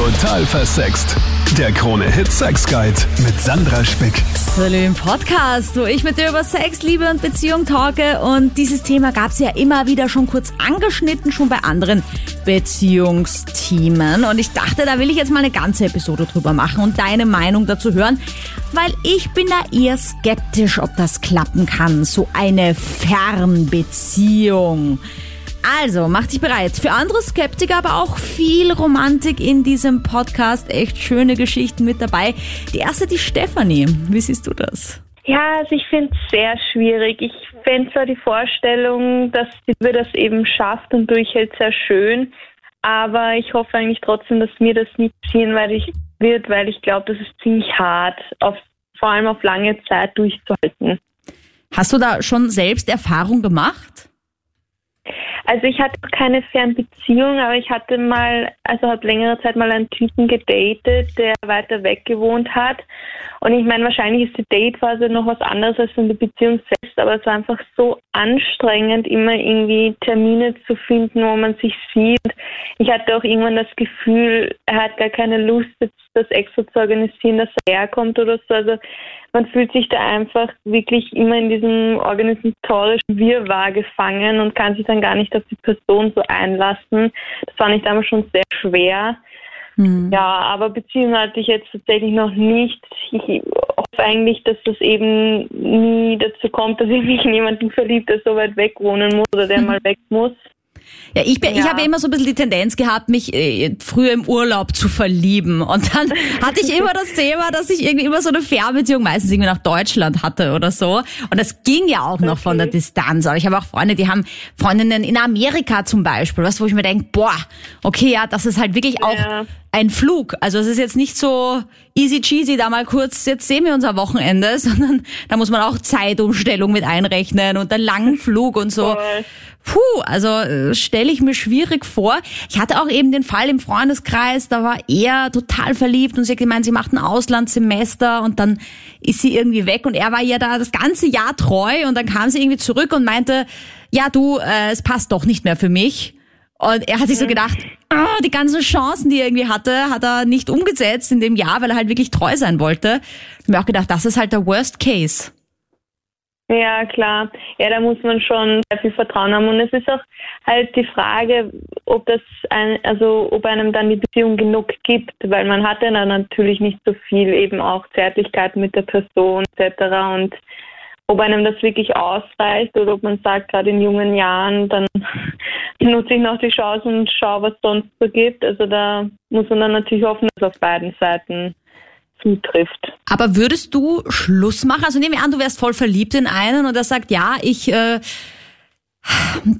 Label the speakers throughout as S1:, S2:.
S1: Total versext. Der Krone Hit Sex Guide mit Sandra Spick.
S2: Salut im Podcast, wo ich mit dir über Sex, Liebe und Beziehung talke. Und dieses Thema gab es ja immer wieder schon kurz angeschnitten, schon bei anderen Beziehungsthemen. Und ich dachte, da will ich jetzt mal eine ganze Episode drüber machen und deine Meinung dazu hören, weil ich bin da eher skeptisch, ob das klappen kann. So eine Fernbeziehung. Also, mach dich bereit. Für andere Skeptiker, aber auch viel Romantik in diesem Podcast. Echt schöne Geschichten mit dabei. Die erste, die Stefanie. Wie siehst du das?
S3: Ja, also ich finde es sehr schwierig. Ich fände zwar die Vorstellung, dass die Liebe das eben schafft und durchhält, sehr schön. Aber ich hoffe eigentlich trotzdem, dass mir das nicht passieren weil ich, wird, weil ich glaube, das ist ziemlich hart, auf, vor allem auf lange Zeit durchzuhalten.
S2: Hast du da schon selbst Erfahrung gemacht?
S3: Also ich hatte keine Fernbeziehung, aber ich hatte mal, also habe längere Zeit mal einen Typen gedatet, der weiter weg gewohnt hat. Und ich meine, wahrscheinlich ist die Datephase noch was anderes als in der Beziehung selbst, aber es war einfach so anstrengend, immer irgendwie Termine zu finden, wo man sich sieht. Ich hatte auch irgendwann das Gefühl, er hat gar keine Lust, das extra zu organisieren, dass er herkommt oder so. Also man fühlt sich da einfach wirklich immer in diesem organisatorischen Wirrwarr gefangen und kann sich dann gar nicht auf die Person so einlassen. Das fand ich damals schon sehr schwer. Mhm. Ja, aber Beziehungen hatte ich jetzt tatsächlich noch nicht. Ich hoffe eigentlich, dass das eben nie dazu kommt, dass ich mich in jemanden verliebt, der so weit weg wohnen muss oder der mhm. mal weg muss.
S2: Ja, ich, bin, ja. ich habe immer so ein bisschen die Tendenz gehabt, mich äh, früher im Urlaub zu verlieben. Und dann hatte ich immer das Thema, dass ich irgendwie immer so eine Fernbeziehung meistens irgendwie nach Deutschland hatte oder so. Und das ging ja auch noch okay. von der Distanz. Aber ich habe auch Freunde, die haben Freundinnen in Amerika zum Beispiel, was, wo ich mir denke, boah, okay, ja, das ist halt wirklich auch ja. Ein Flug. Also es ist jetzt nicht so easy cheesy, da mal kurz, jetzt sehen wir uns am Wochenende, sondern da muss man auch Zeitumstellung mit einrechnen und einen langen Flug und so. Puh, also äh, stelle ich mir schwierig vor. Ich hatte auch eben den Fall im Freundeskreis, da war er total verliebt und sie hat gemeint, sie macht ein Auslandssemester und dann ist sie irgendwie weg und er war ihr da das ganze Jahr treu und dann kam sie irgendwie zurück und meinte, ja du, äh, es passt doch nicht mehr für mich. Und er hat sich so gedacht, oh, die ganzen Chancen, die er irgendwie hatte, hat er nicht umgesetzt in dem Jahr, weil er halt wirklich treu sein wollte. Ich habe mir auch gedacht, das ist halt der Worst Case.
S3: Ja, klar. Ja, da muss man schon sehr viel Vertrauen haben. Und es ist auch halt die Frage, ob das ein, also ob einem dann die Beziehung genug gibt, weil man hat ja dann natürlich nicht so viel eben auch Zärtlichkeit mit der Person etc. Und ob einem das wirklich ausreicht oder ob man sagt, gerade in jungen Jahren, dann nutze ich noch die Chance und schaue, was sonst so gibt. Also da muss man dann natürlich hoffen, dass auf beiden Seiten zutrifft.
S2: Aber würdest du Schluss machen? Also nehmen wir an, du wärst voll verliebt in einen und er sagt, ja, ich äh,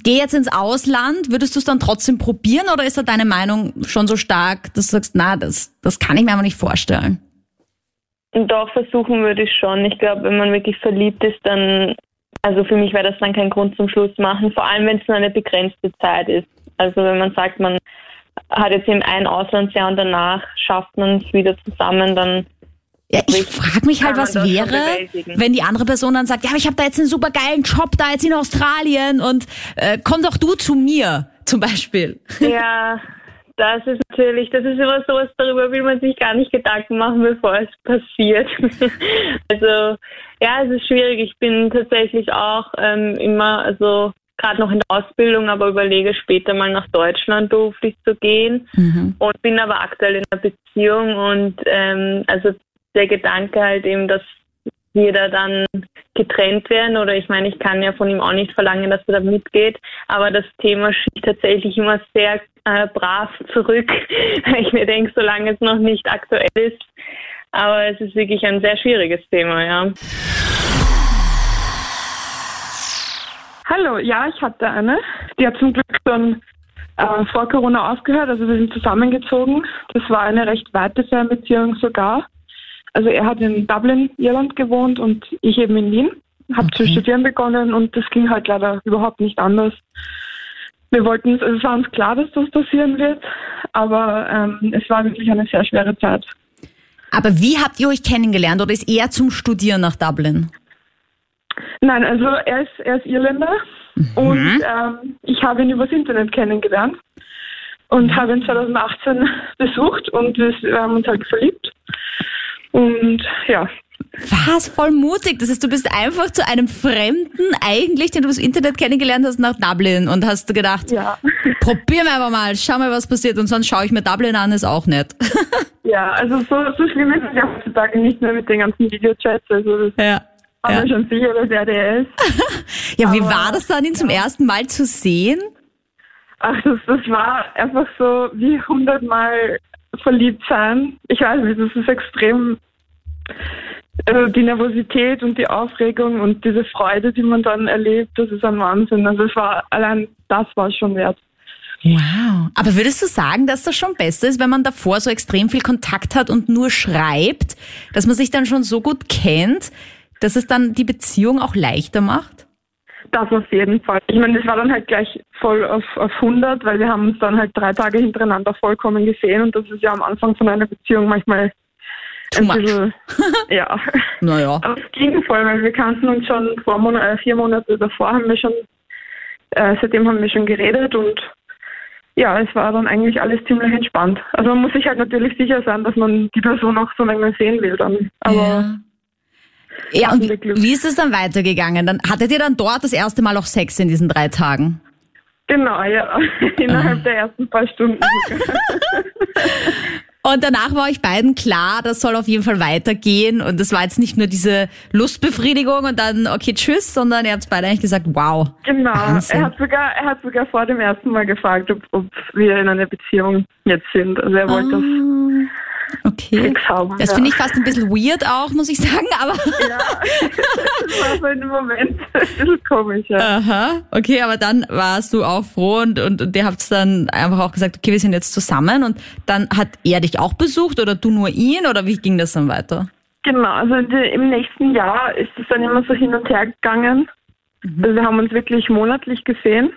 S2: gehe jetzt ins Ausland. Würdest du es dann trotzdem probieren oder ist da deine Meinung schon so stark, dass du sagst, na, das, das kann ich mir aber nicht vorstellen?
S3: Doch, versuchen würde ich schon. Ich glaube, wenn man wirklich verliebt ist, dann, also für mich wäre das dann kein Grund zum Schluss machen, vor allem wenn es nur eine begrenzte Zeit ist. Also wenn man sagt, man hat jetzt eben ein Auslandsjahr und danach schafft man es wieder zusammen, dann
S2: ja, ich frage mich halt, was wäre, wenn die andere Person dann sagt, ja, ich habe da jetzt einen super geilen Job da jetzt in Australien und äh, komm doch du zu mir, zum Beispiel.
S3: Ja, das ist natürlich, das ist immer sowas, darüber will man sich gar nicht Gedanken machen, bevor es passiert. also ja, es ist schwierig. Ich bin tatsächlich auch ähm, immer, also gerade noch in der Ausbildung, aber überlege später mal nach Deutschland beruflich zu gehen mhm. und bin aber aktuell in einer Beziehung und ähm, also der Gedanke halt eben, dass wir da dann getrennt werden oder ich meine, ich kann ja von ihm auch nicht verlangen, dass er da mitgeht, aber das Thema schiebt tatsächlich immer sehr äh, brav zurück, weil ich mir denke, solange es noch nicht aktuell ist, aber es ist wirklich ein sehr schwieriges Thema, ja.
S4: Hallo, ja, ich hatte eine. Die hat zum Glück dann äh, vor Corona aufgehört, also wir sind zusammengezogen. Das war eine recht weite Fernbeziehung sogar. Also er hat in Dublin, Irland gewohnt und ich eben in Wien. Hab okay. zu studieren begonnen und das ging halt leider überhaupt nicht anders. Wir wollten, es war uns klar, dass das passieren wird, aber ähm, es war wirklich eine sehr schwere Zeit.
S2: Aber wie habt ihr euch kennengelernt oder ist er zum Studieren nach Dublin?
S4: Nein, also er ist, er ist Irländer mhm. und ähm, ich habe ihn übers Internet kennengelernt. und habe ihn 2018 besucht und wir haben uns halt verliebt. Und ja,
S2: was? Voll mutig. Das heißt, du bist einfach zu einem Fremden, eigentlich, den du das Internet kennengelernt hast, nach Dublin und hast gedacht,
S4: ja.
S2: probieren wir einfach mal, schau mal, was passiert. Und sonst schaue ich mir Dublin an, ist auch nett.
S4: ja, also so, so schlimm ist es ja heutzutage nicht mehr mit den ganzen Videochats. Also das ja. haben ja. wir schon sicher, dass er der ist.
S2: ja, wie Aber, war das dann, ihn zum ersten Mal zu sehen?
S4: Ach, das, das war einfach so wie hundertmal verliebt sein. Ich weiß nicht, das ist extrem also die Nervosität und die Aufregung und diese Freude, die man dann erlebt, das ist ein Wahnsinn. Also es war allein das war schon wert.
S2: Wow. Aber würdest du sagen, dass das schon besser ist, wenn man davor so extrem viel Kontakt hat und nur schreibt, dass man sich dann schon so gut kennt, dass es dann die Beziehung auch leichter macht?
S4: Das auf jeden Fall. Ich meine, das war dann halt gleich voll auf, auf 100, weil wir haben uns dann halt drei Tage hintereinander vollkommen gesehen und das ist ja am Anfang von einer Beziehung manchmal
S2: Too much.
S4: Bisschen, ja.
S2: Naja.
S4: Aber es ging voll, weil wir kannten uns schon vor Monat, äh, vier Monate davor haben wir schon, äh, seitdem haben wir schon geredet und ja, es war dann eigentlich alles ziemlich entspannt. Also man muss sich halt natürlich sicher sein, dass man die Person auch so lange sehen will dann. Aber
S2: ja. Ja, und wie ist es dann weitergegangen? Dann hattet ihr dann dort das erste Mal auch Sex in diesen drei Tagen?
S4: Genau, ja. Innerhalb ah. der ersten paar Stunden.
S2: Und danach war euch beiden klar, das soll auf jeden Fall weitergehen. Und das war jetzt nicht nur diese Lustbefriedigung und dann, okay, tschüss, sondern ihr habt beide eigentlich gesagt, wow.
S4: Genau. Er hat sogar, er hat sogar vor dem ersten Mal gefragt, ob, ob wir in einer Beziehung jetzt sind. Also er wollte ah. das
S2: Okay. Haben, das ja. finde ich fast ein bisschen weird auch, muss ich sagen, aber.
S4: Ja, das war so in dem Moment ein bisschen komisch, ja.
S2: Aha, okay, aber dann warst du auch froh und, und, und ihr habt dann einfach auch gesagt, okay, wir sind jetzt zusammen und dann hat er dich auch besucht oder du nur ihn oder wie ging das dann weiter?
S4: Genau, also im nächsten Jahr ist es dann immer so hin und her gegangen. Mhm. Also wir haben uns wirklich monatlich gesehen.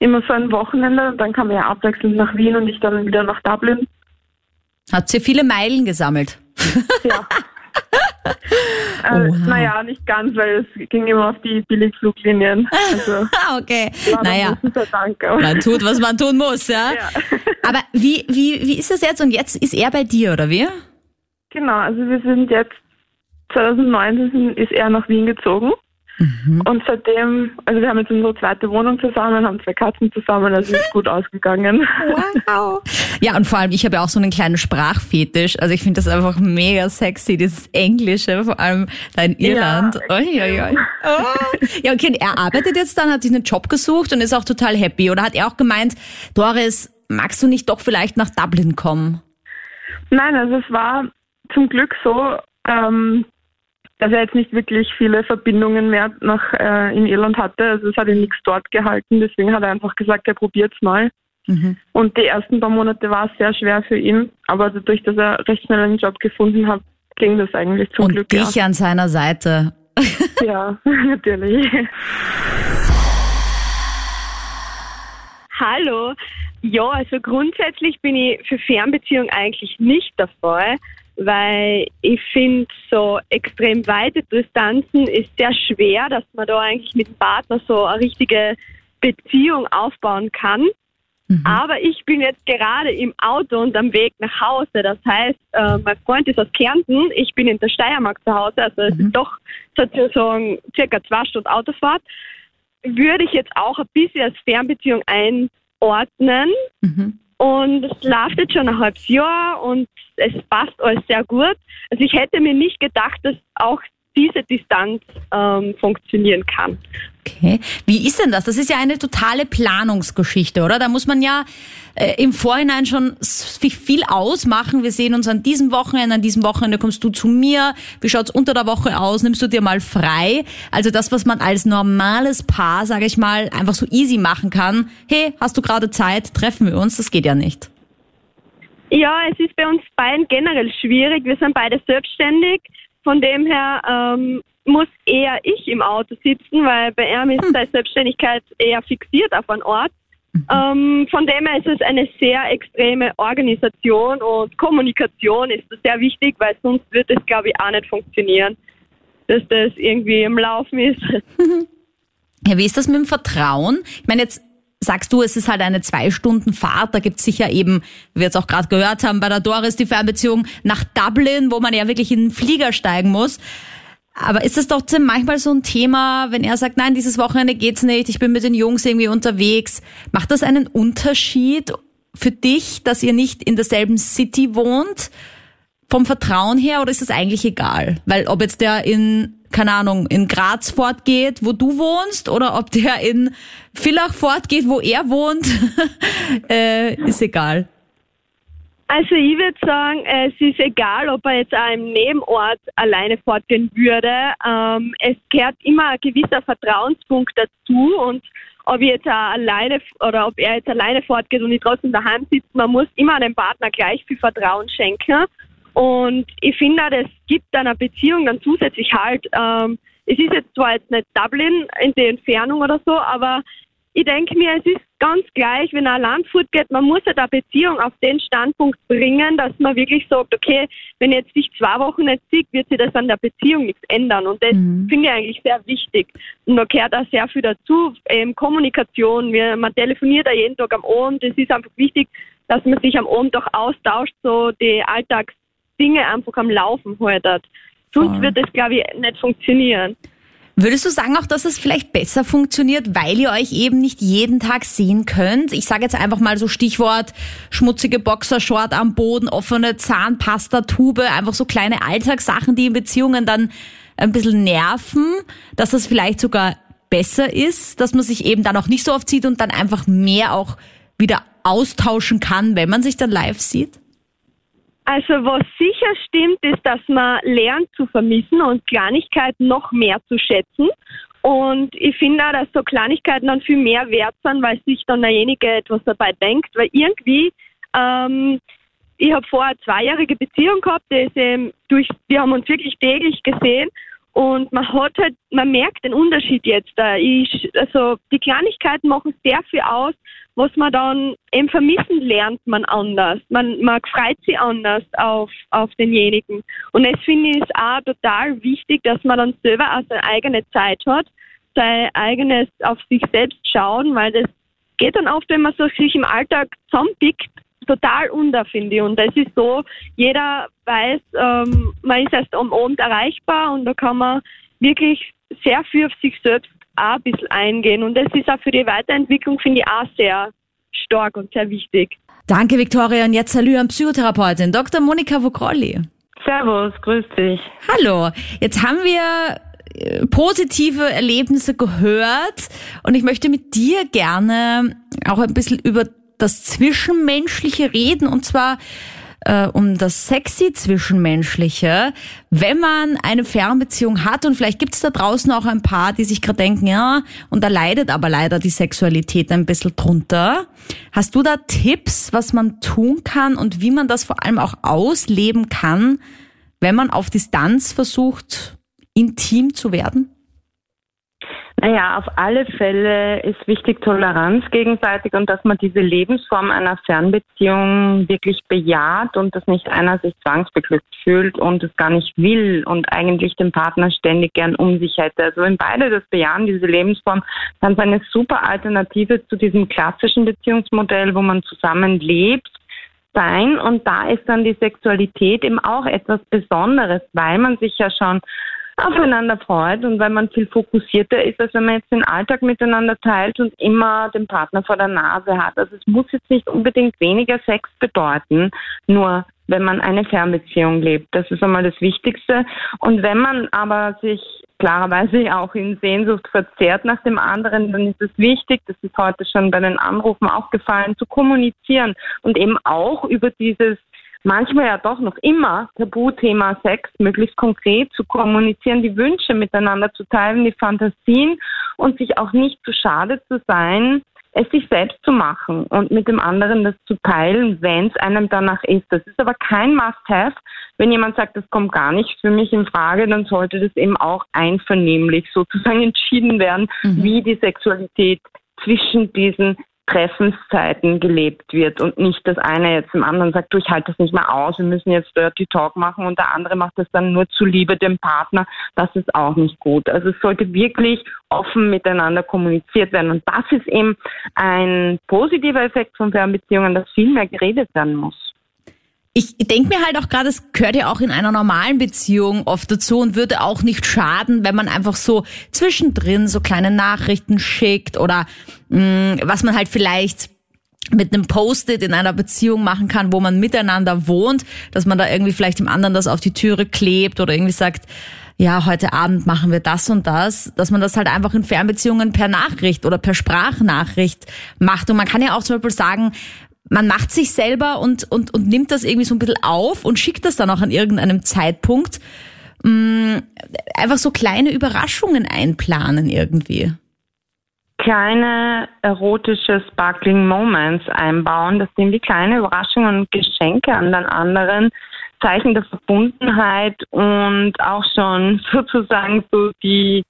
S4: Immer so ein Wochenende und dann kam er abwechselnd nach Wien und ich dann wieder nach Dublin.
S2: Hat sie viele Meilen gesammelt?
S4: Ja. äh, naja, nicht ganz, weil es ging immer auf die Billigfluglinien. Also,
S2: okay, naja. Dank, man tut, was man tun muss, ja. ja. aber wie, wie, wie ist das jetzt? Und jetzt ist er bei dir, oder wie?
S4: Genau, also wir sind jetzt 2019 ist er nach Wien gezogen. Mhm. Und seitdem, also wir haben jetzt unsere zweite Wohnung zusammen, haben zwei Katzen zusammen, also ist gut ausgegangen.
S2: Wow. Ja, und vor allem, ich habe ja auch so einen kleinen Sprachfetisch. Also ich finde das einfach mega sexy, dieses Englische, vor allem da in Irland. Ja, oi. Oh. ja okay, er arbeitet jetzt dann, hat sich einen Job gesucht und ist auch total happy. Oder hat er auch gemeint, Doris, magst du nicht doch vielleicht nach Dublin kommen?
S4: Nein, also es war zum Glück so, ähm, dass er jetzt nicht wirklich viele Verbindungen mehr nach äh, in Irland hatte. Also es hat ihn nichts dort gehalten. Deswegen hat er einfach gesagt, er probiert es mal. Mhm. Und die ersten paar Monate war es sehr schwer für ihn. Aber dadurch, dass er recht schnell einen Job gefunden hat, ging das eigentlich zum
S2: Und
S4: Glück.
S2: Und dich ja. an seiner Seite.
S4: ja, natürlich.
S5: Hallo. Ja, also grundsätzlich bin ich für Fernbeziehung eigentlich nicht dabei weil ich finde, so extrem weite Distanzen ist sehr schwer, dass man da eigentlich mit dem Partner so eine richtige Beziehung aufbauen kann. Mhm. Aber ich bin jetzt gerade im Auto und am Weg nach Hause. Das heißt, äh, mein Freund ist aus Kärnten, ich bin in der Steiermark zu Hause, also es mhm. ist doch sozusagen circa zwei Stunden Autofahrt. Würde ich jetzt auch ein bisschen als Fernbeziehung einordnen. Mhm. Und es läuft jetzt schon ein halbes Jahr und es passt alles sehr gut. Also ich hätte mir nicht gedacht, dass auch diese Distanz ähm, funktionieren kann.
S2: Okay. Wie ist denn das? Das ist ja eine totale Planungsgeschichte, oder? Da muss man ja äh, im Vorhinein schon viel ausmachen. Wir sehen uns an diesem Wochenende, an diesem Wochenende kommst du zu mir. Wie schaut's unter der Woche aus? Nimmst du dir mal frei? Also das, was man als normales Paar, sage ich mal, einfach so easy machen kann. Hey, hast du gerade Zeit? Treffen wir uns? Das geht ja nicht.
S5: Ja, es ist bei uns beiden generell schwierig. Wir sind beide selbstständig. Von dem her ähm, muss eher ich im Auto sitzen, weil bei ihm ist hm. seine Selbstständigkeit eher fixiert auf einen Ort. Mhm. Ähm, von dem her ist es eine sehr extreme Organisation und Kommunikation ist sehr wichtig, weil sonst wird es, glaube ich, auch nicht funktionieren, dass das irgendwie im Laufen ist.
S2: Ja, wie ist das mit dem Vertrauen? Ich meine, jetzt sagst du, es ist halt eine zwei Stunden Fahrt. Da gibt's sicher eben, wie wir jetzt auch gerade gehört haben, bei der Doris die Fernbeziehung nach Dublin, wo man ja wirklich in den Flieger steigen muss. Aber ist das doch manchmal so ein Thema, wenn er sagt, nein, dieses Wochenende geht's nicht, ich bin mit den Jungs irgendwie unterwegs. Macht das einen Unterschied für dich, dass ihr nicht in derselben City wohnt? Vom Vertrauen her oder ist es eigentlich egal? Weil ob jetzt der in keine Ahnung, in Graz fortgeht, wo du wohnst, oder ob der in Villach fortgeht, wo er wohnt, äh, ist egal.
S5: Also ich würde sagen, es ist egal, ob er jetzt auch im Nebenort alleine fortgehen würde. Ähm, es gehört immer ein gewisser Vertrauenspunkt dazu und ob ich jetzt alleine oder ob er jetzt alleine fortgeht und ich trotzdem daheim sitze, man muss immer einem Partner gleich viel Vertrauen schenken. Und ich finde, das gibt einer Beziehung dann zusätzlich halt, ähm, es ist jetzt zwar jetzt nicht Dublin in der Entfernung oder so, aber ich denke mir, es ist ganz gleich, wenn ein Land geht, man muss ja halt eine Beziehung auf den Standpunkt bringen, dass man wirklich sagt, okay, wenn jetzt sich zwei Wochen nicht sieht, wird sich das an der Beziehung nichts ändern. Und das mhm. finde ich eigentlich sehr wichtig. Und da gehört auch sehr viel dazu, ähm, Kommunikation. Wir, man telefoniert ja jeden Tag am Abend. Es ist einfach wichtig, dass man sich am Abend auch austauscht, so die Alltags Dinge einfach am Laufen haltet. Sonst wird das, glaube ich, nicht funktionieren.
S2: Würdest du sagen auch, dass es vielleicht besser funktioniert, weil ihr euch eben nicht jeden Tag sehen könnt? Ich sage jetzt einfach mal so Stichwort schmutzige Boxershort am Boden, offene Zahnpasta-Tube, einfach so kleine Alltagssachen, die in Beziehungen dann ein bisschen nerven, dass das vielleicht sogar besser ist, dass man sich eben dann auch nicht so oft sieht und dann einfach mehr auch wieder austauschen kann, wenn man sich dann live sieht?
S5: Also was sicher stimmt, ist, dass man lernt zu vermissen und Kleinigkeiten noch mehr zu schätzen. Und ich finde auch, dass so Kleinigkeiten dann viel mehr wert sind, weil sich dann derjenige etwas dabei denkt. Weil irgendwie, ähm, ich habe vorher eine zweijährige Beziehung gehabt, die ist eben durch, wir haben uns wirklich täglich gesehen und man hat halt, man merkt den Unterschied jetzt. Ich, also die Kleinigkeiten machen sehr viel aus, was man dann eben vermissen lernt man anders. Man, man freut sich anders auf, auf denjenigen. Und das finde ich ist auch total wichtig, dass man dann selber auch seine eigene Zeit hat, sein eigenes auf sich selbst schauen, weil das geht dann oft, wenn man so sich im Alltag zusammenpickt, total unter, finde ich. Und das ist so, jeder weiß, ähm, man ist erst am Abend erreichbar und da kann man wirklich sehr viel auf sich selbst auch ein bisschen eingehen. Und das ist auch für die Weiterentwicklung, finde ich, auch sehr stark und sehr wichtig.
S2: Danke, Viktoria. Und jetzt Salü an Psychotherapeutin Dr. Monika Vokrolli.
S6: Servus, grüß dich.
S2: Hallo. Jetzt haben wir äh, positive Erlebnisse gehört und ich möchte mit dir gerne auch ein bisschen über das Zwischenmenschliche reden und zwar äh, um das sexy Zwischenmenschliche, wenn man eine Fernbeziehung hat und vielleicht gibt es da draußen auch ein paar, die sich gerade denken, ja, und da leidet aber leider die Sexualität ein bisschen drunter. Hast du da Tipps, was man tun kann und wie man das vor allem auch ausleben kann, wenn man auf Distanz versucht, intim zu werden?
S6: Naja, auf alle Fälle ist wichtig Toleranz gegenseitig und dass man diese Lebensform einer Fernbeziehung wirklich bejaht und dass nicht einer sich zwangsbeglückt fühlt und es gar nicht will und eigentlich den Partner ständig gern um sich hätte. Also wenn beide das bejahen, diese Lebensform, dann ist eine super Alternative zu diesem klassischen Beziehungsmodell, wo man zusammen lebt sein und da ist dann die Sexualität eben auch etwas Besonderes, weil man sich ja schon aufeinander freut und weil man viel fokussierter ist, als wenn man jetzt den Alltag miteinander teilt und immer den Partner vor der Nase hat. Also es muss jetzt nicht unbedingt weniger Sex bedeuten, nur wenn man eine Fernbeziehung lebt. Das ist einmal das Wichtigste. Und wenn man aber sich klarerweise auch in Sehnsucht verzehrt nach dem anderen, dann ist es wichtig, das ist heute schon bei den Anrufen aufgefallen, zu kommunizieren und eben auch über dieses manchmal ja doch noch immer Tabuthema Sex möglichst konkret zu kommunizieren, die Wünsche miteinander zu teilen, die Fantasien und sich auch nicht zu schade zu sein, es sich selbst zu machen und mit dem anderen das zu teilen, wenn es einem danach ist. Das ist aber kein Must-Have. Wenn jemand sagt, das kommt gar nicht für mich in Frage, dann sollte das eben auch einvernehmlich sozusagen entschieden werden, mhm. wie die Sexualität zwischen diesen Treffenszeiten gelebt wird und nicht das eine jetzt dem anderen sagt, du, ich halte das nicht mehr aus, wir müssen jetzt Dirty Talk machen und der andere macht das dann nur zuliebe dem Partner. Das ist auch nicht gut. Also es sollte wirklich offen miteinander kommuniziert werden und das ist eben ein positiver Effekt von Fernbeziehungen, dass viel mehr geredet werden muss
S2: ich denke mir halt auch gerade, es gehört ja auch in einer normalen Beziehung oft dazu und würde auch nicht schaden, wenn man einfach so zwischendrin so kleine Nachrichten schickt oder mh, mm, was man halt vielleicht mit einem Post-it in einer Beziehung machen kann, wo man miteinander wohnt, dass man da irgendwie vielleicht dem anderen das auf die Türe klebt oder irgendwie sagt, ja, heute Abend machen wir das und das, dass man das halt einfach in Fernbeziehungen per Nachricht oder per Sprachnachricht macht. Und man kann ja auch zum Beispiel sagen, man macht sich selber und, und, und nimmt das irgendwie so ein bisschen auf und schickt das dann auch an irgendeinem Zeitpunkt. Mh, mm, einfach so kleine Überraschungen einplanen irgendwie.
S6: Kleine erotische Sparkling Moments einbauen, das sind wie kleine Überraschungen und Geschenke an den anderen, Zeichen der Verbundenheit und auch schon sozusagen so die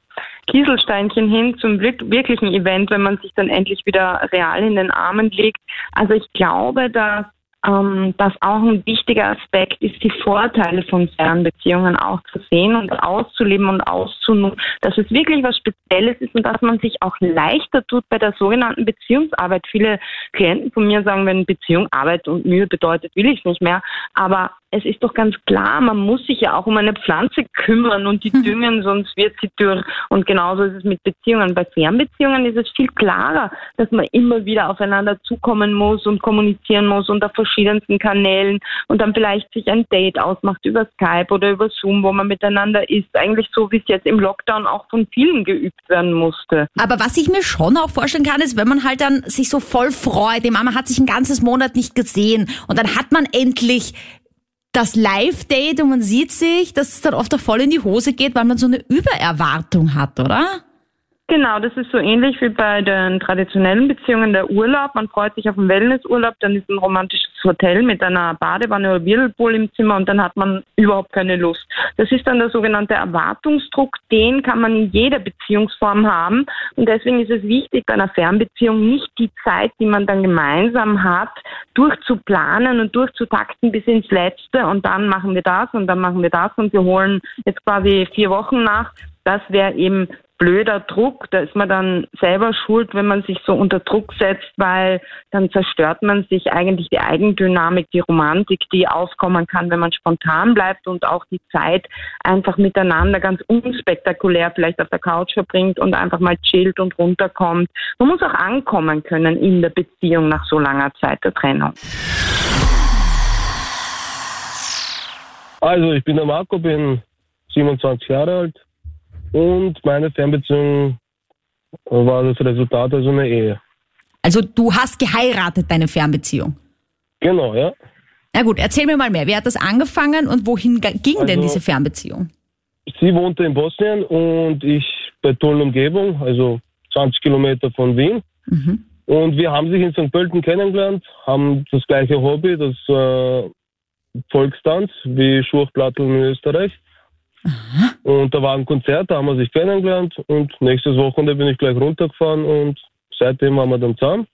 S6: Kieselsteinchen hin zum wirklichen Event, wenn man sich dann endlich wieder real in den Armen legt. Also ich glaube, dass ähm, dass auch ein wichtiger Aspekt ist, die Vorteile von Fernbeziehungen auch zu sehen und auszuleben und auszunutzen, dass es wirklich was Spezielles ist und dass man sich auch leichter tut bei der sogenannten Beziehungsarbeit. Viele Klienten von mir sagen, wenn Beziehung Arbeit und Mühe bedeutet, will ich es nicht mehr. Aber es ist doch ganz klar, man muss sich ja auch um eine Pflanze kümmern und die mhm. düngen, sonst wird sie dürr. Und genauso ist es mit Beziehungen. Bei Fernbeziehungen ist es viel klarer, dass man immer wieder aufeinander zukommen muss und kommunizieren muss unter verschiedensten Kanälen und dann vielleicht sich ein Date ausmacht über Skype oder über Zoom, wo man miteinander ist. Eigentlich so, wie es jetzt im Lockdown auch von vielen geübt werden musste.
S2: Aber was ich mir schon auch vorstellen kann, ist, wenn man halt dann sich so voll freut, die Mama hat sich ein ganzes Monat nicht gesehen und dann hat man endlich das Live-Date und man sieht sich, dass es dann oft auch voll in die Hose geht, weil man so eine Übererwartung hat, oder?
S6: Genau, das ist so ähnlich wie bei den traditionellen Beziehungen der Urlaub. Man freut sich auf einen Wellnessurlaub, dann ist ein romantisches Hotel mit einer Badewanne oder Whirlpool im Zimmer und dann hat man überhaupt keine Lust. Das ist dann der sogenannte Erwartungsdruck. Den kann man in jeder Beziehungsform haben und deswegen ist es wichtig, bei einer Fernbeziehung nicht die Zeit, die man dann gemeinsam hat, durchzuplanen und durchzutakten bis ins Letzte und dann machen wir das und dann machen wir das und wir holen jetzt quasi vier Wochen nach. Das wäre eben blöder Druck. Da ist man dann selber schuld, wenn man sich so unter Druck setzt, weil dann zerstört man sich eigentlich die Eigendynamik, die Romantik, die aufkommen kann, wenn man spontan bleibt und auch die Zeit einfach miteinander ganz unspektakulär vielleicht auf der Couch verbringt und einfach mal chillt und runterkommt. Man muss auch ankommen können in der Beziehung nach so langer Zeit der Trennung.
S7: Also, ich bin der Marco, bin 27 Jahre alt, und meine Fernbeziehung war das Resultat also einer Ehe.
S2: Also du hast geheiratet, deine Fernbeziehung?
S7: Genau, ja.
S2: Na gut, erzähl mir mal mehr. Wie hat das angefangen und wohin ging also, denn diese Fernbeziehung?
S7: Sie wohnte in Bosnien und ich bei Tulln Umgebung, also 20 Kilometer von Wien. Mhm. Und wir haben sich in St. Pölten kennengelernt, haben das gleiche Hobby, das äh, Volkstanz, wie Schurchplattel in Österreich. Aha. Und da war ein Konzert, da haben wir sich kennengelernt und nächstes Wochenende bin ich gleich runtergefahren und seitdem waren wir dann zusammen.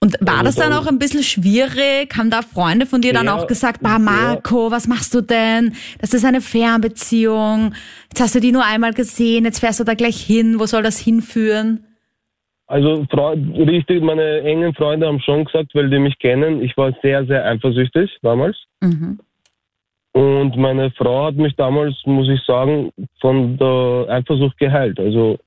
S2: Und war also das dann, auch ein bisschen schwierig? Haben da Freunde von dir dann ja, auch gesagt, bah, Marco, ja. was machst du denn? Das ist eine Fernbeziehung. Jetzt hast du die nur einmal gesehen, jetzt fährst du da gleich hin. Wo soll das hinführen?
S7: Also richtig, meine engen Freunde haben schon gesagt, weil die mich kennen, ich war sehr, sehr eifersüchtig damals. Mhm. Und meine Frau hat mich damals, muss ich sagen, von der Eifersucht geheilt. Also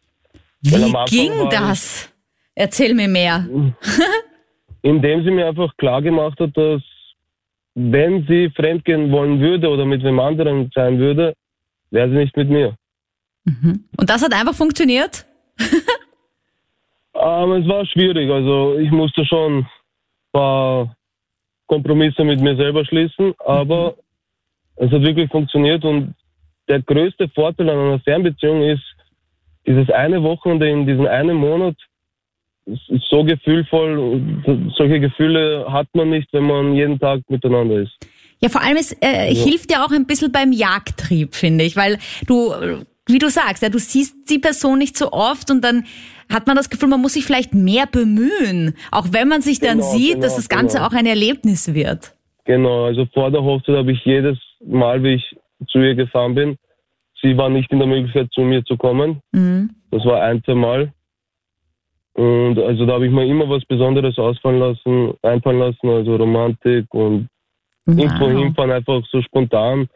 S2: wie ging das? Erzähl mir mehr.
S7: indem sie mir einfach klar gemacht hat, dass wenn sie fremdgehen wollen würde oder mit wem anderen sein würde, wäre sie nicht mit mir.
S2: Mhm. Und das hat einfach funktioniert?
S7: Aber ähm, es war schwierig. Also ich musste schon ein paar Kompromisse mit mir selber schließen, aber mhm es hat wirklich funktioniert und der größte Vorteil an einer Fernbeziehung ist, dieses eine Wochenende in diesem einen Monat ist so gefühlvoll. Solche Gefühle hat man nicht, wenn man jeden Tag miteinander ist.
S2: Ja, vor allem es äh, ja. hilft ja auch ein bisschen beim Jagdtrieb, finde ich, weil du, wie du sagst, ja, du siehst die Person nicht so oft und dann hat man das Gefühl, man muss sich vielleicht mehr bemühen, auch wenn man sich dann
S7: Genau,
S2: sieht,
S7: genau,
S2: dass das Ganze
S7: genau.
S2: auch ein Erlebnis wird.
S7: Genau, also vor der Hochzeit habe ich jedes Mal, wie ich zu ihr gefahren bin, sie war nicht in der Möglichkeit, zu mir zu kommen.
S2: Mhm.
S7: Das war ein, zwei Mal. Und also da habe ich mir immer was Besonderes ausfallen lassen, einfallen lassen, also Romantik und irgendwo
S2: Wow.
S7: hinfahren, einfach so spontan.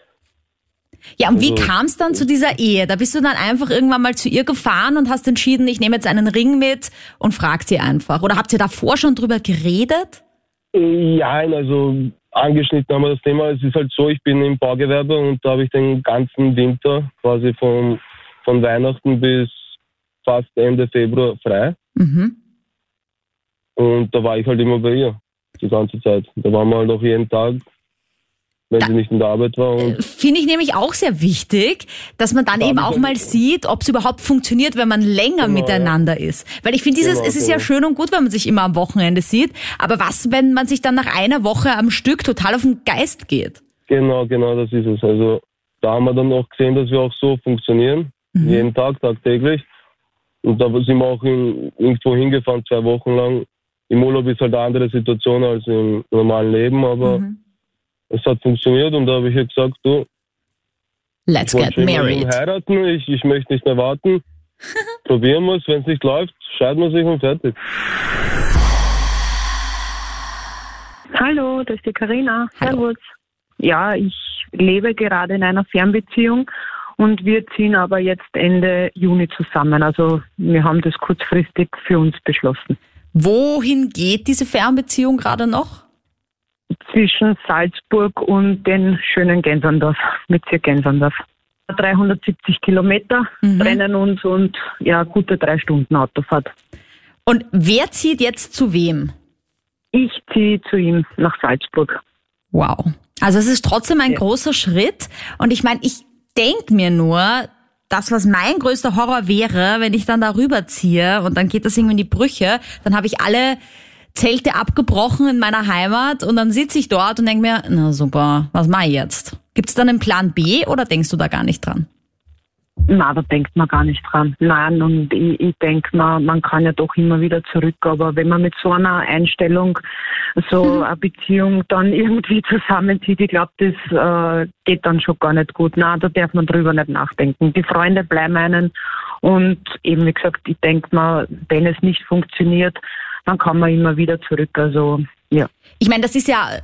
S2: Ja, und wie
S7: Also-
S2: kam es dann zu dieser Ehe? Da bist du dann einfach irgendwann mal zu ihr gefahren und hast entschieden, ich nehme jetzt einen Ring mit und frag sie einfach. Oder habt ihr davor schon drüber geredet?
S7: Ja, also angeschnitten haben wir das Thema. Es ist halt so, ich bin im Baugewerbe und da habe ich den ganzen Winter quasi von, von Weihnachten bis fast Ende Februar frei.
S2: Mhm.
S7: Und da war ich halt immer bei ihr, die ganze Zeit. Da waren wir halt auch jeden Tag, wenn sie nicht in der Arbeit war. Und
S2: Finde ich nämlich auch sehr wichtig, dass man dann
S7: Da
S2: eben auch
S7: ja-
S2: mal sieht, ob es überhaupt funktioniert, wenn man länger
S7: Genau,
S2: miteinander ist. Weil ich finde, dieses,
S7: Genau,
S2: es ist ja
S7: genau.
S2: schön und gut, wenn man sich immer am Wochenende sieht. Aber was, wenn man sich dann nach einer Woche am Stück total auf den Geist geht?
S7: genau, genau, das ist es. Also da haben wir dann auch gesehen, dass wir auch so funktionieren. Jeden Tag, tagtäglich. Und da sind wir auch in, irgendwo hingefahren, zwei Wochen lang. Im Urlaub ist halt eine andere Situation als im normalen Leben, aber
S2: Mhm.
S7: Es hat funktioniert und da habe ich ihr gesagt, du,
S2: Let's
S7: ich
S2: get
S7: wollte schon immer
S2: married.
S7: heiraten, ich, ich möchte nicht mehr warten. Probieren wir es, wenn es nicht läuft, scheiden wir sich und fertig.
S8: Hallo, das ist die Karina.
S2: Hallo.
S8: Servus. Ja, ich lebe gerade in einer Fernbeziehung und wir ziehen aber jetzt Ende Juni zusammen. Also wir haben das kurzfristig für uns beschlossen.
S2: Wohin geht diese Fernbeziehung gerade noch?
S8: Zwischen Salzburg und den schönen Gänserndorf, Bezirk Gänserndorf. 370 Kilometer
S2: Mhm.
S8: trennen uns und ja, gute drei Stunden Autofahrt.
S2: Und wer zieht jetzt zu wem?
S8: Ich ziehe zu ihm nach Salzburg.
S2: Wow. Also es ist trotzdem ein großer Schritt. Und ich meine, ich denk mir nur, das, was mein größter Horror wäre, wenn ich dann darüber ziehe und dann geht das irgendwie in die Brüche, dann habe ich alle Zelte abgebrochen in meiner Heimat und dann sitze ich dort und denke mir, na super, was mache ich jetzt? Gibt es dann einen Plan B oder denkst du da gar nicht dran?
S8: Na, da denkt man gar nicht dran. Nein, und ich, ich denke mal, man kann ja doch immer wieder zurück, aber wenn man mit so einer Einstellung so eine Beziehung dann irgendwie zusammenzieht, ich glaube, das äh, geht dann schon gar nicht gut. Na, da darf man drüber nicht nachdenken. Die Freunde bleiben einen und eben wie gesagt, ich denke mal, wenn es nicht funktioniert, dann kann man immer wieder zurück. Also ja.
S2: Ich meine, das ist ja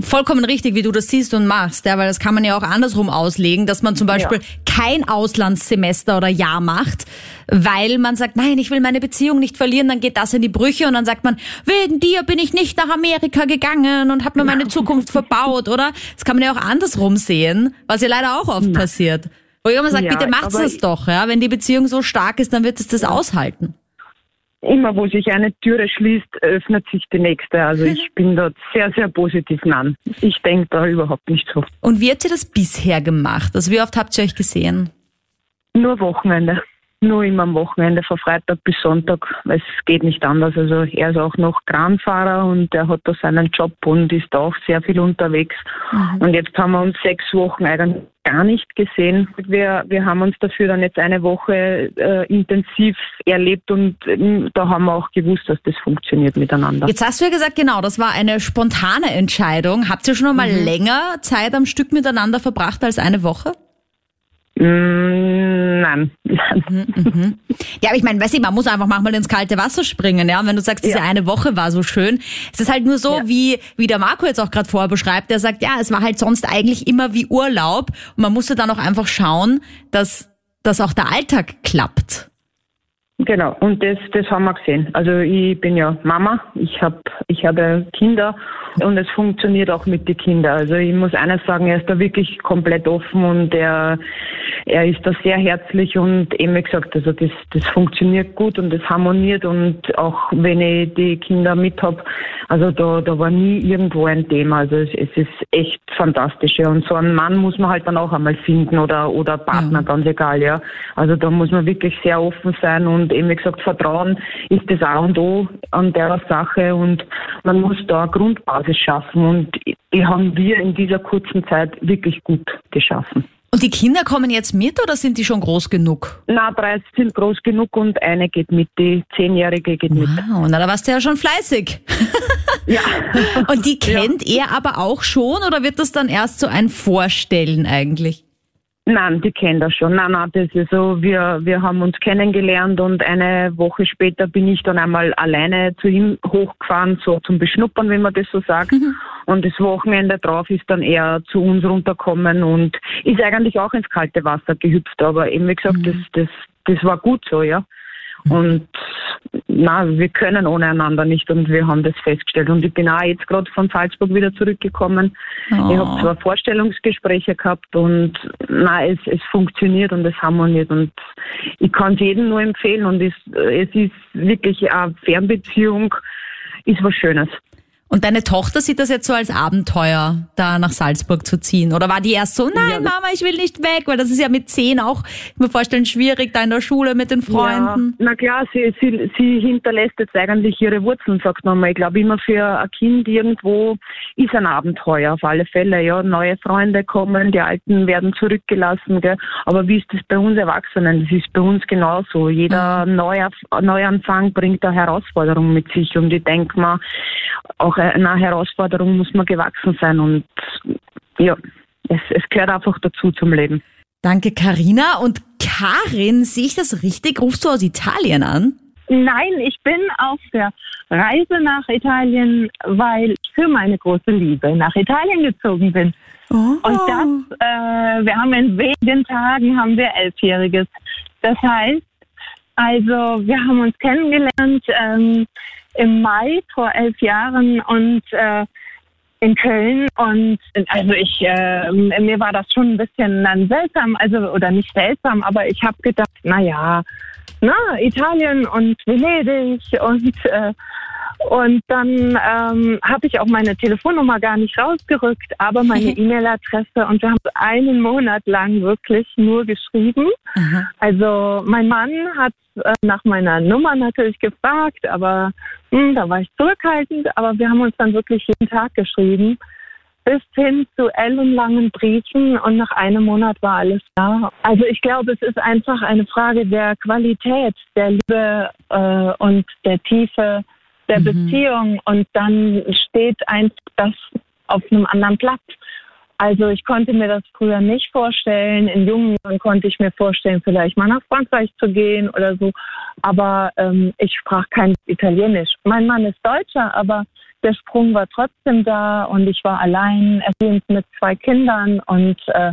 S2: vollkommen richtig, wie du das siehst und machst, ja, weil das kann man ja auch andersrum auslegen, dass man zum Beispiel kein Auslandssemester oder Jahr macht, weil man sagt, nein, ich will meine Beziehung nicht verlieren, dann geht das in die Brüche und dann sagt man, wegen dir bin ich nicht nach Amerika gegangen und habe mir meine Zukunft verbaut, oder? Das kann man ja auch andersrum sehen, was ja leider auch oft passiert. Wo immer sagt,
S8: Ja,
S2: bitte macht's das doch, ja, wenn die Beziehung so stark ist, dann wird es das aushalten.
S8: Immer wo sich eine Türe schließt, öffnet sich die nächste. Also ich bin dort sehr, sehr positiv an. Ich denke da überhaupt nicht so.
S2: Und wie habt ihr das bisher gemacht? Also wie oft habt ihr euch gesehen?
S8: Nur Wochenende. Nur immer am Wochenende, von Freitag bis Sonntag. Es geht nicht anders. Also er ist auch noch Kranfahrer und er hat da seinen Job und ist da auch sehr viel unterwegs. Und jetzt haben wir uns sechs Wochen eigentlich gar nicht gesehen. Wir, wir haben uns dafür dann jetzt eine Woche äh, intensiv erlebt und ähm, da haben wir auch gewusst, dass das funktioniert miteinander.
S2: Jetzt hast du ja gesagt, genau, das war eine spontane Entscheidung. Habt ihr schon einmal länger Zeit am Stück miteinander verbracht als eine Woche?
S8: Mm, nein.
S2: Ja, aber ich meine, weißt du, man muss einfach manchmal ins kalte Wasser springen, ja. Und wenn du sagst, diese
S8: Ja.
S2: eine Woche war so schön, es ist halt nur so,
S8: Ja.
S2: wie, wie der Marco jetzt auch gerade vorher beschreibt, der sagt, ja, es war halt sonst eigentlich immer wie Urlaub. Und man musste dann auch einfach schauen, dass, dass auch der Alltag klappt.
S8: Genau, und das, das haben wir gesehen. Also ich bin ja Mama, ich habe ich habe Kinder und es funktioniert auch mit den Kindern. Also ich muss eines sagen, er ist da wirklich komplett offen und er, er ist da sehr herzlich und eben wie gesagt, also das, das funktioniert gut und das harmoniert und auch wenn ich die Kinder mit hab, also da, da war nie irgendwo ein Thema. Also es, es ist echt fantastisch. Ja. Und so einen Mann muss man halt dann auch einmal finden oder, oder Partner, ganz egal, ja. Also da muss man wirklich sehr offen sein und eben wie gesagt, Vertrauen ist das A und O an der Sache und man muss da eine Grundbasis schaffen und die haben wir in dieser kurzen Zeit wirklich gut geschaffen.
S2: Und die Kinder kommen jetzt mit oder sind die schon groß genug?
S8: Na, drei sind groß genug und eine geht mit, die Zehnjährige geht mit.
S2: Wow, na, da warst du ja schon fleißig.
S8: Ja.
S2: Und die kennt ja. er aber auch schon oder wird das dann erst so ein Vorstellen eigentlich?
S8: Nein, die kennen das schon. Nein, nein, das ist so, wir, wir haben uns kennengelernt und eine Woche später bin ich dann einmal alleine zu ihm hochgefahren, so zum Beschnuppern, wenn man das so sagt. Mhm. Und das Wochenende drauf ist dann er zu uns runtergekommen und ist eigentlich auch ins kalte Wasser gehüpft. Aber eben wie gesagt, mhm. das, das, das war gut so, ja. Und na, wir können ohne einander nicht und wir haben das festgestellt. Und ich bin auch jetzt gerade von Salzburg wieder zurückgekommen. Oh. Ich habe zwei Vorstellungsgespräche gehabt und na, es, es funktioniert und es harmoniert. Und ich kann es jedem nur empfehlen und es, es ist wirklich eine Fernbeziehung, ist was Schönes.
S2: Und deine Tochter sieht das jetzt so als Abenteuer, da nach Salzburg zu ziehen? Oder war die erst so, nein, ja, Mama, ich will nicht weg? Weil das ist ja mit zehn auch, ich mir vorstellen, schwierig, da in der Schule mit den Freunden.
S8: Ja, na klar, sie, sie, sie hinterlässt jetzt eigentlich ihre Wurzeln, sagt man mal. Ich glaube, immer für ein Kind irgendwo ist ein Abenteuer, auf alle Fälle. Ja, neue Freunde kommen, die Alten werden zurückgelassen. Gell? Aber wie ist das bei uns Erwachsenen? Das ist bei uns genauso. Jeder mhm. Neuanfang bringt eine Herausforderung mit sich. Und ich denke mal, auch einer Herausforderung muss man gewachsen sein und ja, es, es gehört einfach dazu zum Leben.
S2: Danke, Karina. Und Karin, sehe ich das richtig? Rufst du aus Italien an?
S9: Nein, ich bin auf der Reise nach Italien, weil ich für meine große Liebe nach Italien gezogen bin. Oh. Und das, äh, wir haben in wenigen Tagen haben wir Elfjähriges. Das heißt, also wir haben uns kennengelernt. Ähm, im Mai vor elf Jahren und äh, in Köln und also ich äh, mir war das schon ein bisschen dann seltsam, also oder nicht seltsam, aber ich habe gedacht, na ja, na Italien und Venedig und äh, und dann ähm, habe ich auch meine Telefonnummer gar nicht rausgerückt, aber meine E-Mail-Adresse und wir haben einen Monat lang wirklich nur geschrieben. Aha. Also mein Mann hat äh, nach meiner Nummer natürlich gefragt, aber mh, hm, da war ich zurückhaltend, aber wir haben uns dann wirklich jeden Tag geschrieben. Bis hin zu ellenlangen Briefen und nach einem Monat war alles da. Also ich glaube, es ist einfach eine Frage der Qualität, der Liebe äh, und der Tiefe der mhm. Beziehung und dann steht einfach das auf einem anderen Platz. Also ich konnte mir das früher nicht vorstellen. In jungen Jahren konnte ich mir vorstellen, vielleicht mal nach Frankreich zu gehen oder so. Aber ähm, ich sprach kein Italienisch. Mein Mann ist Deutscher, aber der Sprung war trotzdem da und ich war allein, erziehend mit zwei Kindern und äh,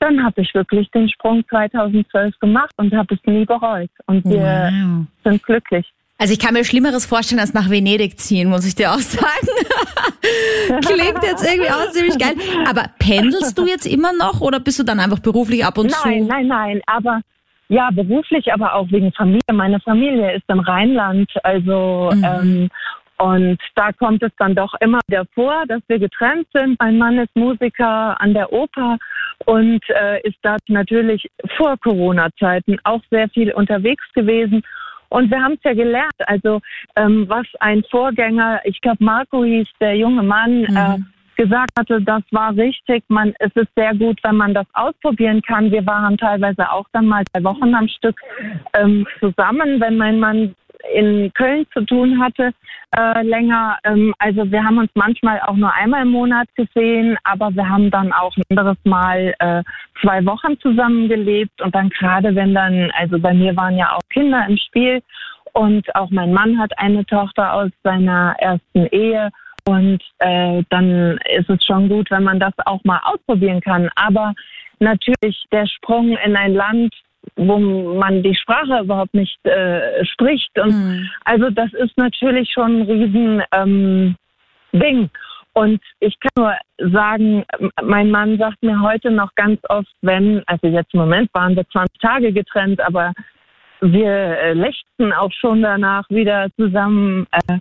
S9: dann habe ich wirklich den Sprung 2012 gemacht und habe es nie bereut. Und wir wow. sind glücklich.
S2: Also ich kann mir Schlimmeres vorstellen, als nach Venedig ziehen, muss ich dir auch sagen. Klingt jetzt irgendwie auch ziemlich geil. Aber pendelst du jetzt immer noch oder bist du dann einfach beruflich ab und
S9: nein,
S2: zu?
S9: Nein, nein, nein. Aber ja, beruflich, aber auch wegen Familie. Meine Familie ist im Rheinland, also mhm. ähm, und da kommt es dann doch immer wieder vor, dass wir getrennt sind. Mein Mann ist Musiker an der Oper und äh, ist da natürlich vor Corona-Zeiten auch sehr viel unterwegs gewesen. Und wir haben es ja gelernt, also ähm, was ein Vorgänger, ich glaube Marco hieß der junge Mann, mhm. äh, gesagt hatte, das war richtig. Man, es ist sehr gut, wenn man das ausprobieren kann. Wir waren teilweise auch dann mal zwei Wochen am Stück ähm, zusammen, wenn mein Mann in Köln zu tun hatte, äh, länger. Ähm, also wir haben uns manchmal auch nur einmal im Monat gesehen, aber wir haben dann auch ein anderes Mal äh, zwei Wochen zusammengelebt und dann gerade wenn dann, also bei mir waren ja auch Kinder im Spiel und auch mein Mann hat eine Tochter aus seiner ersten Ehe. Und äh, dann ist es schon gut, wenn man das auch mal ausprobieren kann. Aber natürlich der Sprung in ein Land, wo man die Sprache überhaupt nicht äh, spricht. Und mhm. also das ist natürlich schon ein riesen ähm, Ding. Und ich kann nur sagen, mein Mann sagt mir heute noch ganz oft, wenn, also jetzt im Moment waren wir 20 Tage getrennt, aber wir äh, lechzen auch schon danach, wieder zusammen äh,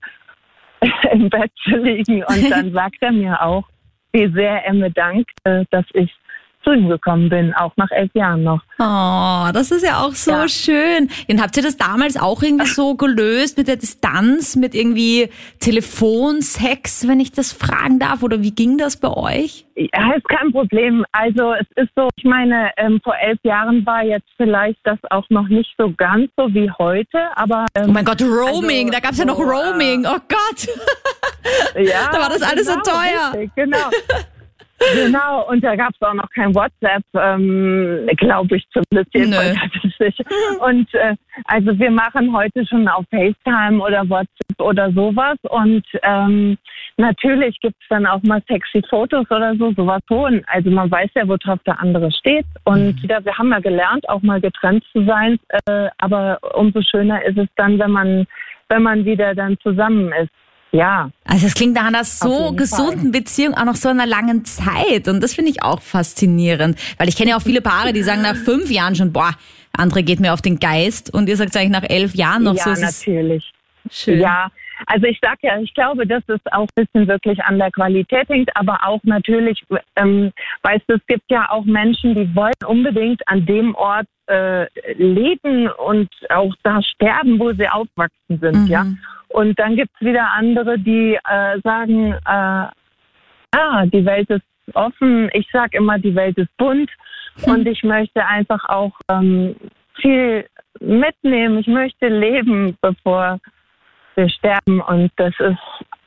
S9: im Bett zu liegen. Und dann sagt er mir auch, wie sehr er mir dankt, äh, dass ich zu ihm gekommen bin, auch nach elf Jahren noch.
S2: Oh, das ist ja auch so ja. schön. Und habt ihr das damals auch irgendwie so gelöst mit der Distanz, mit irgendwie Telefonsex, wenn ich das fragen darf? Oder wie ging das bei euch?
S9: Ja, ist kein Problem. Also es ist so, ich meine, ähm, vor elf Jahren war jetzt vielleicht das auch noch nicht so ganz so wie heute, aber...
S2: Ähm, oh mein Gott, Roaming, also, da gab es ja noch Roaming. Oh Gott. ja, da war das alles genau, so teuer.
S9: Richtig, genau. Genau, und da gab es auch noch kein WhatsApp, ähm, glaube ich zumindest. Jedenfalls Und äh, also wir machen heute schon auf FaceTime oder WhatsApp oder sowas. Und ähm, natürlich gibt es dann auch mal sexy Fotos oder so, sowas schon. Also man weiß ja, worauf der andere steht. Und mhm. ja, wir haben ja gelernt, auch mal getrennt zu sein. Äh, aber umso schöner ist es dann, wenn man, wenn man wieder dann zusammen ist. Ja.
S2: Also es klingt nach einer so gesunden Fall. Beziehung auch nach so einer langen Zeit. Und das finde ich auch faszinierend. Weil ich kenne ja auch viele Paare, die sagen nach fünf Jahren schon, boah, andere geht mir auf den Geist. Und ihr sagt eigentlich nach elf Jahren noch
S9: ja,
S2: so.
S9: Ja, natürlich. Schön. Ja, also ich sag ja, ich glaube, dass es auch ein bisschen wirklich an der Qualität hängt, aber auch natürlich, ähm, weißt du, es gibt ja auch Menschen, die wollen unbedingt an dem Ort äh, leben und auch da sterben, wo sie aufwachsen sind, mhm. ja. Und dann gibt es wieder andere, die äh, sagen, äh, ah, die Welt ist offen. Ich sage immer, die Welt ist bunt. Hm. Und ich möchte einfach auch ähm, viel mitnehmen. Ich möchte leben, bevor wir sterben. Und das ist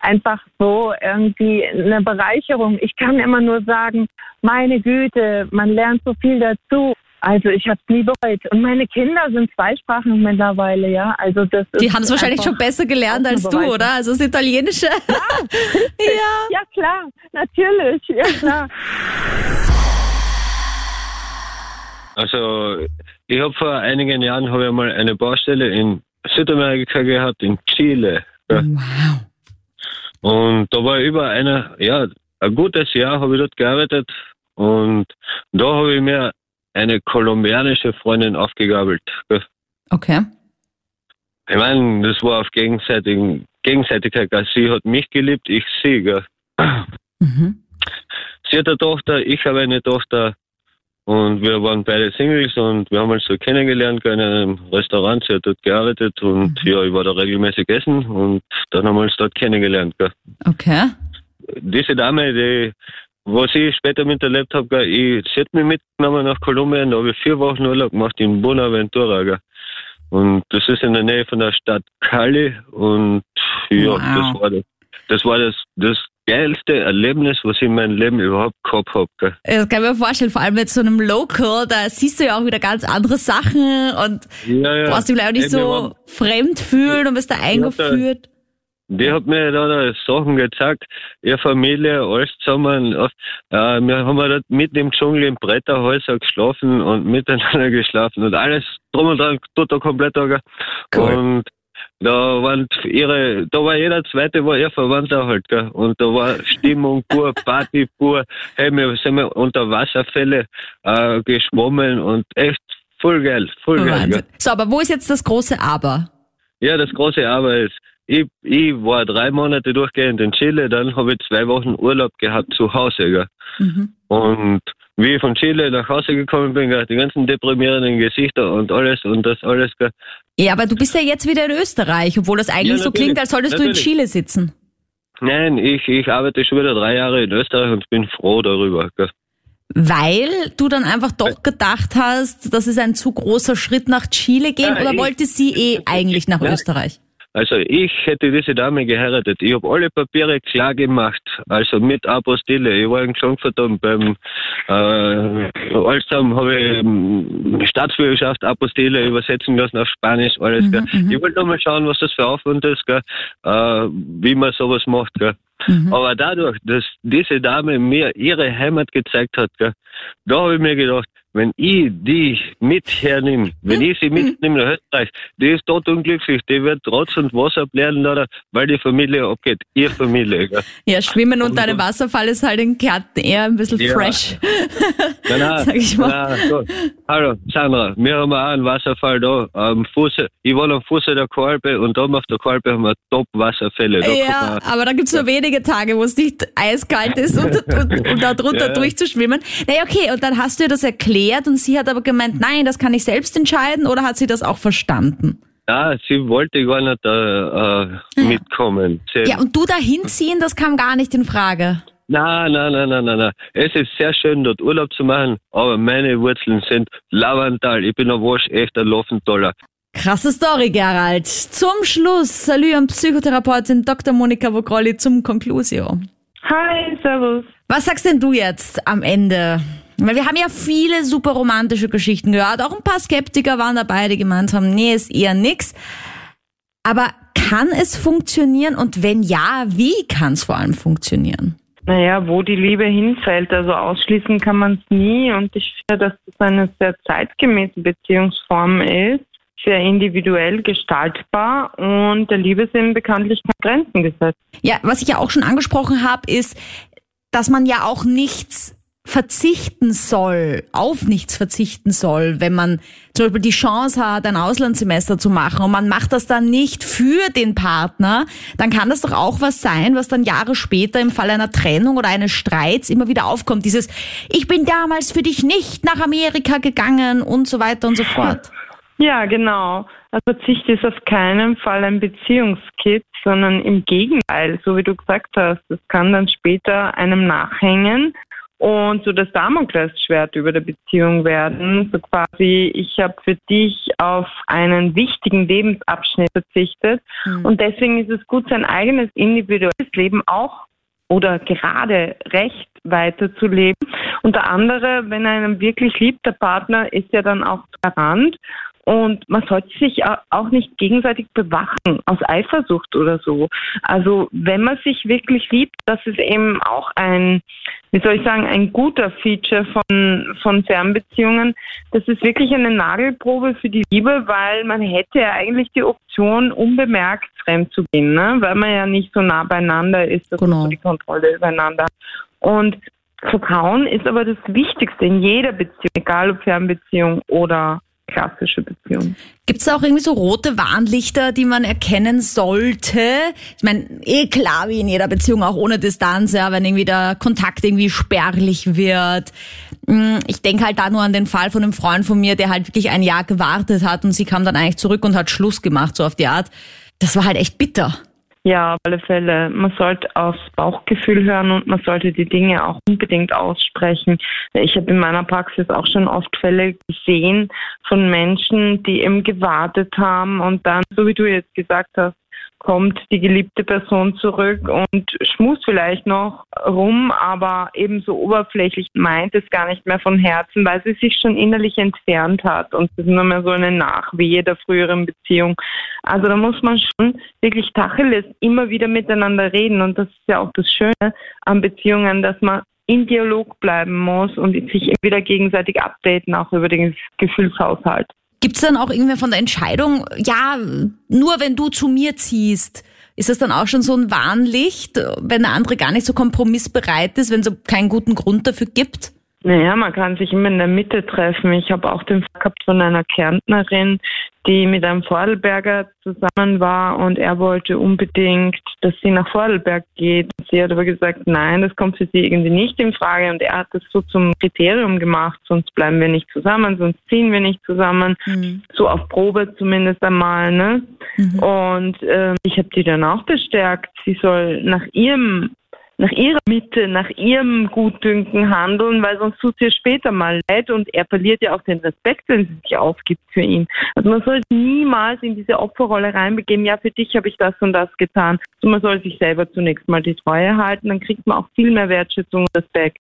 S9: einfach so irgendwie eine Bereicherung. Ich kann immer nur sagen, meine Güte, man lernt so viel dazu. Also ich habe es nie bereut. Und meine Kinder sind zweisprachig mittlerweile, ja. Also das
S2: Die haben es wahrscheinlich schon besser gelernt als du, oder? Also das Italienische. Ja,
S9: ja. ja klar, natürlich, ja klar.
S10: Also ich habe vor einigen Jahren habe ich mal eine Baustelle in Südamerika gehabt, in Chile. Ja. Wow. Und da war über eine, ja, ein gutes Jahr habe ich dort gearbeitet und da habe ich mir eine kolumbianische Freundin aufgegabelt.
S2: Okay.
S10: Ich meine, das war auf gegenseitigen, Gegenseitigkeit. Sie hat mich geliebt, ich sie. Mhm. Sie hat eine Tochter, ich habe eine Tochter. Und wir waren beide Singles und wir haben uns so kennengelernt in einem Restaurant. Sie hat dort gearbeitet und mhm. ja, ich war da regelmäßig essen und dann haben wir uns dort kennengelernt.
S2: Okay.
S10: Diese Dame, die was ich später miterlebt habe, ich, hat mich mitgenommen nach Kolumbien, da habe ich vier Wochen Urlaub gemacht in Buenaventura. Gell. Und das ist in der Nähe von der Stadt Cali und ja, wow. das war das. Das war das, das geilste Erlebnis, was ich in meinem Leben überhaupt gehabt habe.
S2: Das kann ich mir vorstellen, vor allem mit so einem Local, da siehst du ja auch wieder ganz andere Sachen und ja, ja. brauchst dich vielleicht auch nicht so fremd fühlen und bist da eingeführt.
S10: Die hat mir da Sachen gezeigt, ihre Familie, alles zusammen. Äh, wir haben dort mitten im Dschungel im Bretterhäuser geschlafen und miteinander geschlafen und alles drum und dran, da komplett. Cool. Und da waren ihre, da war jeder zweite war ihr Verwandter halt, gell? Und da war Stimmung pur, Party pur. Hey, wir sind unter Wasserfälle äh, geschwommen und echt voll geil, voll Wahnsinn. geil. Gell?
S2: So, aber wo ist jetzt das große Aber?
S10: Ja, das große Aber ist, ich, ich war drei Monate durchgehend in Chile, dann habe ich zwei Wochen Urlaub gehabt zu Hause. Gell? Mhm. Und wie ich von Chile nach Hause gekommen bin, gell, die ganzen deprimierenden Gesichter und alles und das alles. Gell.
S2: Ja, aber du bist ja jetzt wieder in Österreich, obwohl das eigentlich ja, so klingt, als solltest natürlich. du in Chile sitzen.
S10: Nein, ich, ich arbeite schon wieder drei Jahre in Österreich und bin froh darüber. Gell.
S2: Weil du dann einfach doch gedacht hast, das ist ein zu großer Schritt nach Chile gehen ja, oder ich, wollte sie eh eigentlich nach ja, Österreich?
S10: Also ich hätte diese Dame geheiratet. Ich habe alle Papiere klar gemacht, also mit Apostille. Ich war in Frankfurt beim äh, Allstam habe ich ähm, Staatsbürgerschaft Apostille übersetzen lassen auf Spanisch, alles. Mhm, mhm, ich wollte mal schauen, was das für Aufwand ist, gell? Äh, wie man sowas macht. Gell? Mhm. Aber dadurch, dass diese Dame mir ihre Heimat gezeigt hat, gell, da habe ich mir gedacht, wenn ich dich mit hernehme, wenn ich sie mitnehme nach Österreich, die ist dort unglücklich, die wird Trotz und Wasser oder, weil die Familie abgeht, ihre Familie. Gell?
S2: Ja, Schwimmen unter einem Wasserfall ist halt in Kärnten eher ein bisschen
S10: Ja.
S2: fresh.
S10: Nein, nein,
S2: Sag ich mal.
S10: nein. Hallo, Sandra, wir haben auch einen Wasserfall da am Fuße, ich wohne am Fuße der Kolbe und oben auf der Kolbe haben wir Top-Wasserfälle. Da
S2: Ja, aber da gibt's nur wenige Tage, wo es nicht eiskalt ist und, und, und da drunter
S10: Ja.
S2: durchzuschwimmen. Naja, okay, und dann hast du ihr das erklärt und sie hat aber gemeint, nein, das kann ich selbst entscheiden oder hat sie das auch verstanden?
S10: Ja, sie wollte gar nicht äh, äh, mitkommen. Sie,
S2: Ja, und du dahin ziehen, das kam gar nicht in Frage.
S10: Nein, nein, nein, nein, nein, nein. Es ist sehr schön, dort Urlaub zu machen, aber meine Wurzeln sind Lavantal. Ich bin ein Wasch echter Laufentaler.
S2: Krasse Story, Gerald. Zum Schluss, Salü an Psychotherapeutin Dr. Monika Vogrolli zum Conclusio.
S6: Hi, servus.
S2: Was sagst denn du jetzt am Ende? Weil wir haben ja viele super romantische Geschichten gehört. Auch ein paar Skeptiker waren dabei, die gemeint haben, nee, ist eher nix. Aber kann es funktionieren? Und wenn ja, wie kann es vor allem funktionieren?
S6: Naja, wo die Liebe hinfällt, also ausschließen kann man es nie. Und ich finde, dass das eine sehr zeitgemäße Beziehungsform ist, sehr individuell gestaltbar und der Liebe sind bekanntlich keine Grenzen gesetzt.
S2: Ja, was ich ja auch schon angesprochen habe, ist, dass man ja auch nichts verzichten soll, auf nichts verzichten soll, wenn man zum Beispiel die Chance hat, ein Auslandssemester zu machen und man macht das dann nicht für den Partner, dann kann das doch auch was sein, was dann Jahre später im Fall einer Trennung oder eines Streits immer wieder aufkommt. Dieses, ich bin damals für dich nicht nach Amerika gegangen und so weiter und so fort.
S6: Ja, genau. Also Verzicht ist auf keinen Fall ein Beziehungskit, sondern im Gegenteil, so wie du gesagt hast, das kann dann später einem nachhängen und so das Damoklesschwert über der Beziehung werden. So quasi, ich habe für dich auf einen wichtigen Lebensabschnitt verzichtet und deswegen ist es gut, sein eigenes individuelles Leben auch oder gerade recht weiterzuleben. Und der andere, wenn er einen wirklich liebt, der Partner, ist ja dann auch tolerant. Und man sollte sich au- auch nicht gegenseitig bewachen aus Eifersucht oder so. Also wenn man sich wirklich liebt, das ist eben auch ein, wie soll ich sagen, ein guter Feature von, von Fernbeziehungen. Das ist wirklich eine Nagelprobe für die Liebe, weil man hätte ja eigentlich die Option, unbemerkt fremd zu gehen, ne? weil man ja nicht so nah beieinander ist, dass man
S2: Genau.
S6: so die Kontrolle übereinander hat. Und Vertrauen ist aber das Wichtigste in jeder Beziehung, egal ob Fernbeziehung oder klassische Beziehung.
S2: Gibt es auch irgendwie so rote Warnlichter, die man erkennen sollte? Ich meine, eh klar, wie in jeder Beziehung, auch ohne Distanz, ja, wenn irgendwie der Kontakt irgendwie spärlich wird. Mm, Ich denke halt da nur an den Fall von einem Freund von mir, der halt wirklich ein Jahr gewartet hat und sie kam dann eigentlich zurück und hat Schluss gemacht, so auf die Art. Das war halt echt bitter.
S6: Ja, auf alle Fälle. Man sollte aufs Bauchgefühl hören und man sollte die Dinge auch unbedingt aussprechen. Ich habe in meiner Praxis auch schon oft Fälle gesehen von Menschen, die eben gewartet haben und dann, so wie du jetzt gesagt hast, kommt die geliebte Person zurück und schmust vielleicht noch rum, aber eben so oberflächlich meint es gar nicht mehr von Herzen, weil sie sich schon innerlich entfernt hat und es ist nur mehr so eine Nachwehe der früheren Beziehung. Also da muss man schon wirklich Tacheles immer wieder miteinander reden und das ist ja auch das Schöne an Beziehungen, dass man in Dialog bleiben muss und sich wieder gegenseitig updaten, auch über den Gefühlshaushalt.
S2: Gibt es dann auch irgendwie von der Entscheidung, ja, nur wenn du zu mir ziehst, ist das dann auch schon so ein Warnlicht, wenn der andere gar nicht so kompromissbereit ist, wenn es keinen guten Grund dafür gibt?
S6: Naja, man kann sich immer in der Mitte treffen. Ich habe auch den Fall gehabt von einer Kärntnerin, die mit einem Vordelberger zusammen war und er wollte unbedingt, dass sie nach Vordelberg geht. Sie hat aber gesagt, nein, das kommt für sie irgendwie nicht in Frage und er hat das so zum Kriterium gemacht, sonst bleiben wir nicht zusammen, sonst ziehen wir nicht zusammen, so auf Probe zumindest einmal. Ne? Und ähm, ich habe die dann auch bestärkt, sie soll nach ihrem nach ihrer Mitte, nach ihrem Gutdünken handeln, weil sonst tut sie später mal leid und er verliert ja auch den Respekt, wenn sie sich aufgibt für ihn. Also man soll niemals in diese Opferrolle reinbegeben, ja, für dich habe ich das und das getan. Also man soll sich selber zunächst mal die Treue halten, dann kriegt man auch viel mehr Wertschätzung und Respekt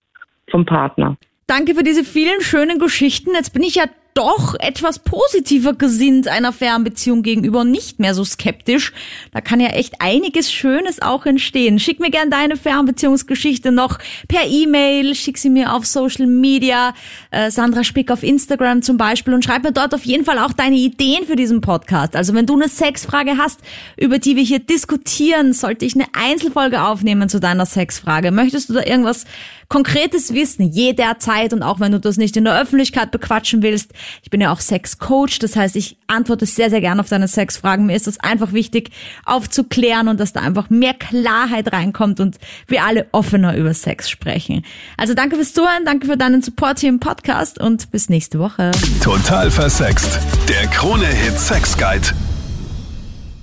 S6: vom Partner.
S2: Danke für diese vielen schönen Geschichten. Jetzt bin ich ja doch etwas positiver gesinnt einer Fernbeziehung gegenüber, nicht mehr so skeptisch. Da kann ja echt einiges Schönes auch entstehen. Schick mir gern deine Fernbeziehungsgeschichte noch per E-Mail, schick sie mir auf Social Media, äh, Sandra Spick auf Instagram zum Beispiel und schreib mir dort auf jeden Fall auch deine Ideen für diesen Podcast. Also wenn du eine Sexfrage hast, über die wir hier diskutieren, sollte ich eine Einzelfolge aufnehmen zu deiner Sexfrage. Möchtest du da irgendwas konkretes Wissen jederzeit und auch wenn du das nicht in der Öffentlichkeit bequatschen willst. Ich bin ja auch Sexcoach, das heißt, ich antworte sehr, sehr gerne auf deine Sexfragen. Mir ist es einfach wichtig, aufzuklären und dass da einfach mehr Klarheit reinkommt und wir alle offener über Sex sprechen. Also danke fürs Zuhören, danke für deinen Support hier im Podcast und bis nächste Woche.
S1: Total versext. Der Krone-Hit Sex Guide.